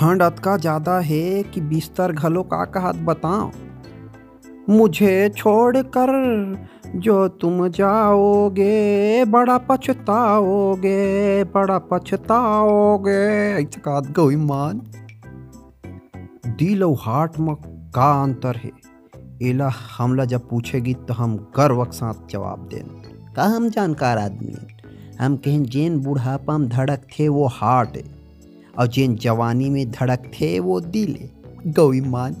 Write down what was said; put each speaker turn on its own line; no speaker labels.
ठंड अतका ज़्यादा है कि बिस्तर घलो का कहत बताओ। मुझे छोड़कर जो तुम जाओगे, बड़ा पछताओगे बड़ा पछताओगे। मान। दिल और हार्ट में का अंतर है? एला हमला जब पूछेगी तो हम गर्व के साथ जवाब दें का हम जानकार आदमी हम कहें जेन बुढ़ापा में धड़क थे, वो हार्ट है। और जिन जवानी में धड़क थे वो दिले गौई मान